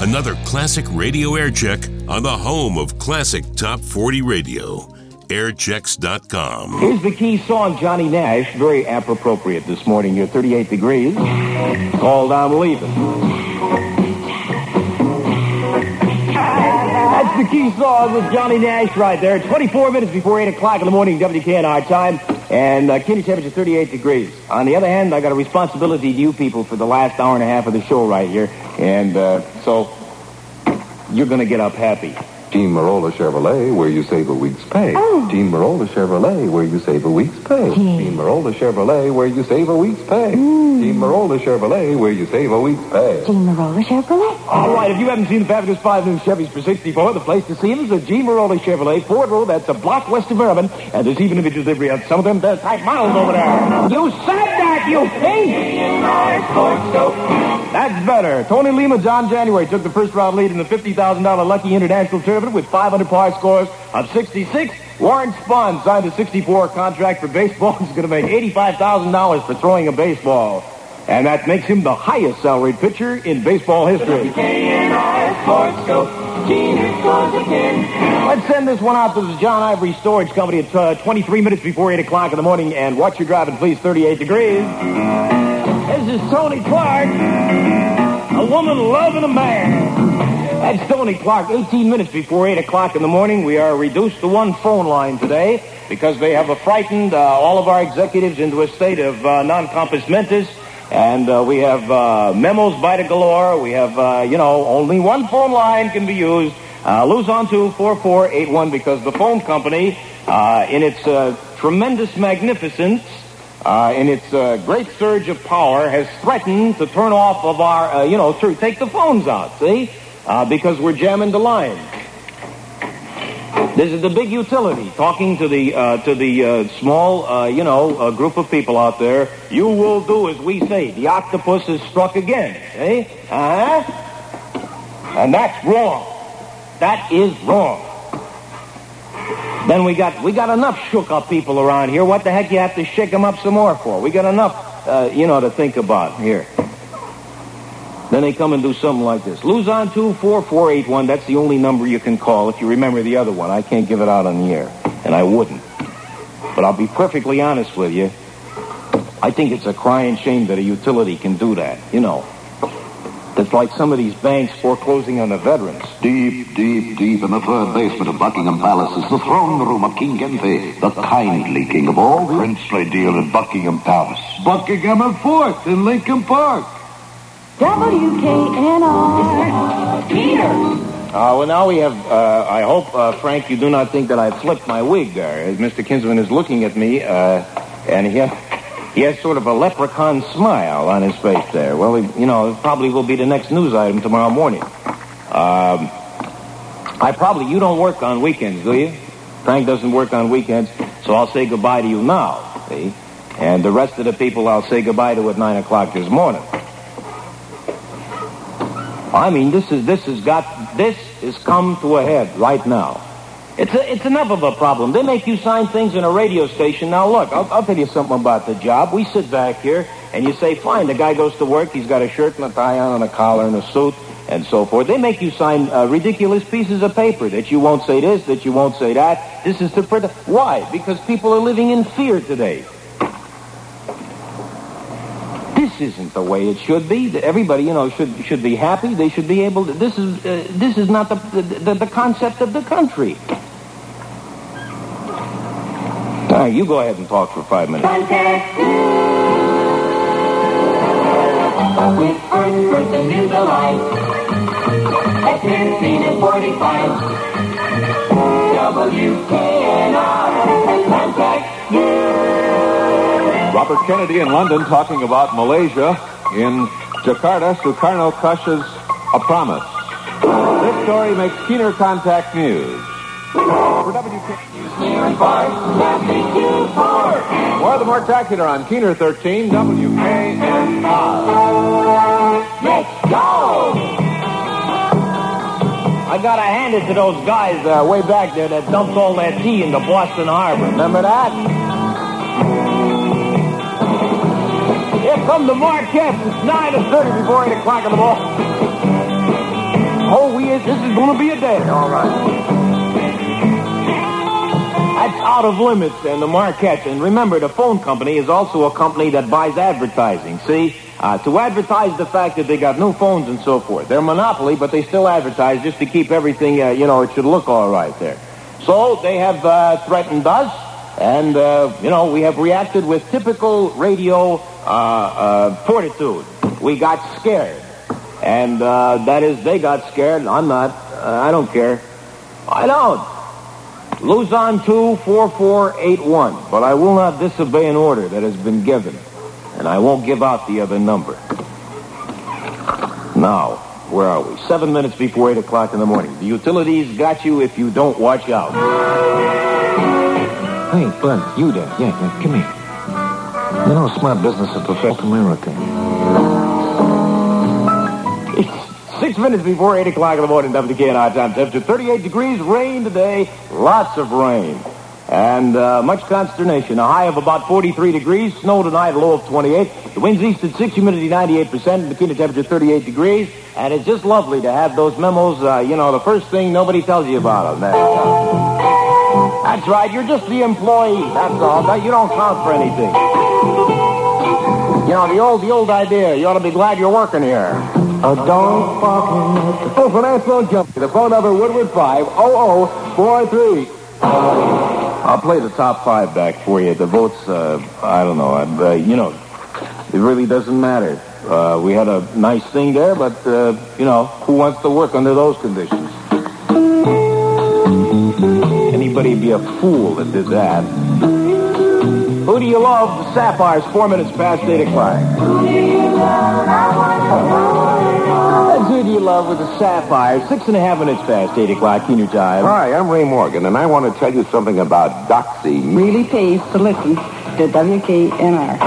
another classic radio air check on the home of classic top 40 radio, airchecks.com. Here's the key song, Johnny Nash, very appropriate this morning. You're 38 degrees. Called I'm Leaving. That's the key song with Johnny Nash right there. 24 minutes before 8 o'clock in the morning, WKNR time. And uh, Keener temperature 38 degrees. On the other hand, I got a responsibility to you people for the last hour and a half of the show right here. And uh, so you're going to get up happy. Team Marola Chevrolet, where you save a week's pay. Oh. Team Marola Chevrolet, where you save a week's pay. Team Marola Chevrolet, where you save a week's pay. Mm. Team Marola Chevrolet, where you save a week's pay. Team Marola Chevrolet. All right, if you haven't seen the fabulous five new Chevys for 64, the place to see them is the G. Marola Chevrolet Ford Road. That's a block west of Irvin. And there's even a bit of delivery on some of them. There's type models over there. You said that, you think? That's better. Tony Lema, Don January took the first round lead in the $50,000 Lucky International Tournament with 500 par scores of 66. Warren Spahn signed a 64 contract for baseball. He's going to make $85,000 for throwing a baseball. And that makes him the highest salaried pitcher in baseball history. Let's send this one out to the John Ivory Storage Company at uh, 23 minutes before 8 o'clock in the morning. And watch your driving, please, 38 degrees. This is Tony Clarke. A woman loving a man. That's Tony Clarke. 18 minutes before 8 o'clock in the morning. We are reduced to one phone line today because they have frightened uh, all of our executives into a state of uh, non-compos mentis. And uh, we have uh, memos by the galore. We have, uh, you know, only one phone line can be used. Uh, lose on to 4481 because the phone company, uh, in its uh, tremendous magnificence, uh, in its great surge of power, has threatened to turn off of our, you know, to take the phones out, see? Uh, because we're jamming the line. This is the big utility talking to the uh, to the uh, small, uh, you know, uh, group of people out there. You will do as we say. The octopus has struck again. Eh? Uh huh. And that's wrong. That is wrong. Then we got we got enough shook up people around here. What the heck you have to shake them up some more for? We got enough, uh, you know, to think about here. Then they come and do something like this. Luzon two four four eight one. That's the only number you can call if you remember the other one. I can't give it out on the air, and I wouldn't. But I'll be perfectly honest with you. I think it's a crying shame that a utility can do that. You know, it's like some of these banks foreclosing on the veterans. Deep, deep, deep in the third basement of Buckingham Palace is the throne room of King Genfe, the kindly king of all. Princely deal at Buckingham Palace. Buckingham and Fourth in Lincoln Park. WKNR. Peter. Uh, well, now we have, uh, I hope, uh, Frank, you do not think that I flipped my wig there. As Mr. Kinsman is looking at me, uh, and he, he has sort of a leprechaun smile on his face there. Well, you know, it probably will be the next news item tomorrow morning. Um, I probably, you don't work on weekends, do you? Frank doesn't work on weekends, so I'll say goodbye to you now, see? And the rest of the people I'll say goodbye to at 9 o'clock this morning. I mean, this is this has got this has come to a head right now. It's a, it's enough of a problem. They make you sign things in a radio station. Now look, I'll, I'll tell you something about the job. We sit back here and you say, fine, the guy goes to work. He's got a shirt and a tie on and a collar and a suit and so forth. They make you sign uh, ridiculous pieces of paper that you won't say this, that you won't say that. This is to protect. Why? Because people are living in fear today. This isn't the way it should be. That Everybody, you know, should should be happy. They should be able to. This is uh, this is not the, the the concept of the country. All right, you go ahead and talk for five minutes. With first person the line. At 15 and 45. WKNR. Contact Robert Kennedy in London talking about Malaysia. In Jakarta, Sukarno crushes a promise. This story makes keener contact news. For WK... near and far. Nothing too. More of the Mortacular on Keener 13, WKNR. Let's go. I gotta hand it to those guys uh, way back there that dumped all that tea into Boston Harbor. Remember that? Here come the Marketts. It's 9 to 30 before 8 o'clock in the morning. this. This is going to be a day. All right. That's out of limits and the Marquette. And remember, the phone company is also a company that buys advertising. See, uh, to advertise the fact that they got new phones and so forth. They're a monopoly, but they still advertise just to keep everything, uh, you know, it should look all right there. So they have uh, threatened us, and, uh, you know, we have reacted with typical radio Uh, uh, fortitude. We got scared. And uh, that is, they got scared. I'm not. I don't care. I don't. Luzon 24481, but I will not disobey an order that has been given, and I won't give out the other number. Now, where are we? Seven minutes before 8 o'clock in the morning. The utilities got you if you don't watch out. Hey, Bud, you there. Yeah, yeah, come here. You know, smart business is perfect America. It's Six minutes before 8 o'clock in the morning, WKNR time temperature 38 degrees, rain today, lots of rain. And uh, much consternation. A high of about 43 degrees, snow tonight, low of 28. The wind's east at 6, humidity 98%, bikini temperature 38 degrees. And it's just lovely to have those memos, uh, you know, the first thing nobody tells you about them. That's right, you're just the employee, that's all. You don't count for anything. You know, the old, the old idea, you ought to be glad you're working here. Barking at the... Oh, finance loan company. The phone number, Woodward 50043. I'll play the top five back for you. The votes, uh, I don't know. Uh, you know, it really doesn't matter. Uh, we had a nice thing there, but, uh, you know, who wants to work under those conditions? Anybody be a fool that did that. Who do you love? The Sapphires, four minutes past eight o'clock. That's who do you love with the Sapphires, six and a half minutes past eight o'clock, Keener Jive. Hi, I'm Ray Morgan, and I want to tell you something about Doxy. Really pays to listen to WKNR.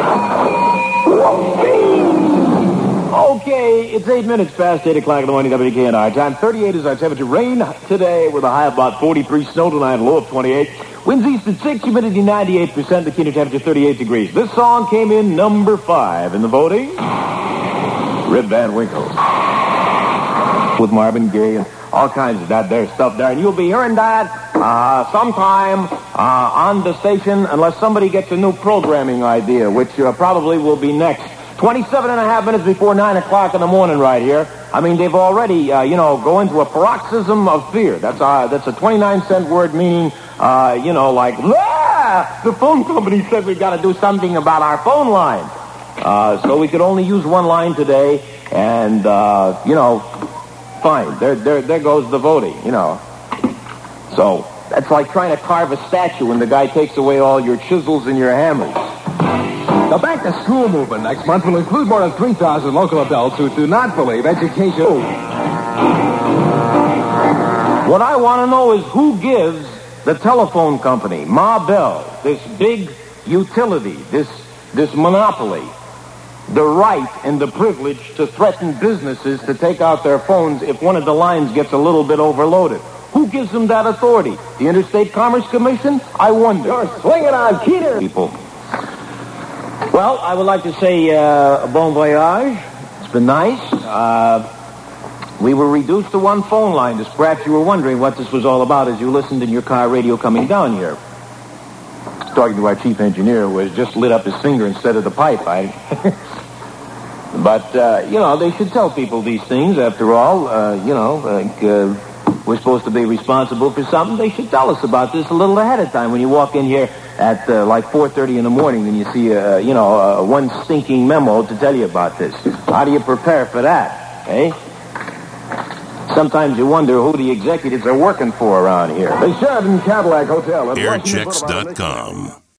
Okay, it's eight minutes past eight o'clock in the morning, WKNR. Time 38 is our temperature. Rain today with a high of about 43, snow tonight, low of 28. Winds east at 6, humidity 98%, the keener temperature 38 degrees. This song came in number five in the voting. Rip Van Winkle. With Marvin Gaye and all kinds of that there stuff there. And you'll be hearing that uh, sometime uh, on the station unless somebody gets a new programming idea, which uh, probably will be next. 27 and a half minutes before 9 o'clock in the morning right here. I mean, they've already, uh, you know, go into a paroxysm of fear. That's a, that's a 29 cent word meaning uh, you know, like, ah, the phone company said we've got to do something about our phone line. Uh, so we could only use one line today, and, uh, you know, fine. There, there, there goes the voting, you know. So that's like trying to carve a statue when the guy takes away all your chisels and your hammers. The back to school movement next month will include more than 3,000 local adults who do not believe education. What I want to know is who gives the telephone company, Ma Bell, this big utility, this, this monopoly, the right and the privilege to threaten businesses to take out their phones if one of the lines gets a little bit overloaded. Who gives them that authority? The Interstate Commerce Commission? I wonder. You're swinging on Keener. People. Well, I would like to say uh, bon voyage. It's been nice. Uh, we were reduced to one phone line. Just perhaps you were wondering what this was all about as you listened in your car radio coming down here. Talking to our chief engineer who has just lit up his finger instead of the pipe. I... but, uh, you know, they should tell people these things. After all, uh, you know, like, uh, we're supposed to be responsible for something. They should tell us about this a little ahead of time when you walk in here at uh, like 4.30 in the morning and you see, uh, you know, uh, one stinking memo to tell you about this. How do you prepare for that, eh? Sometimes you wonder who the executives are working for around here. The Sheraton Cadillac Hotel. Airchecks.com.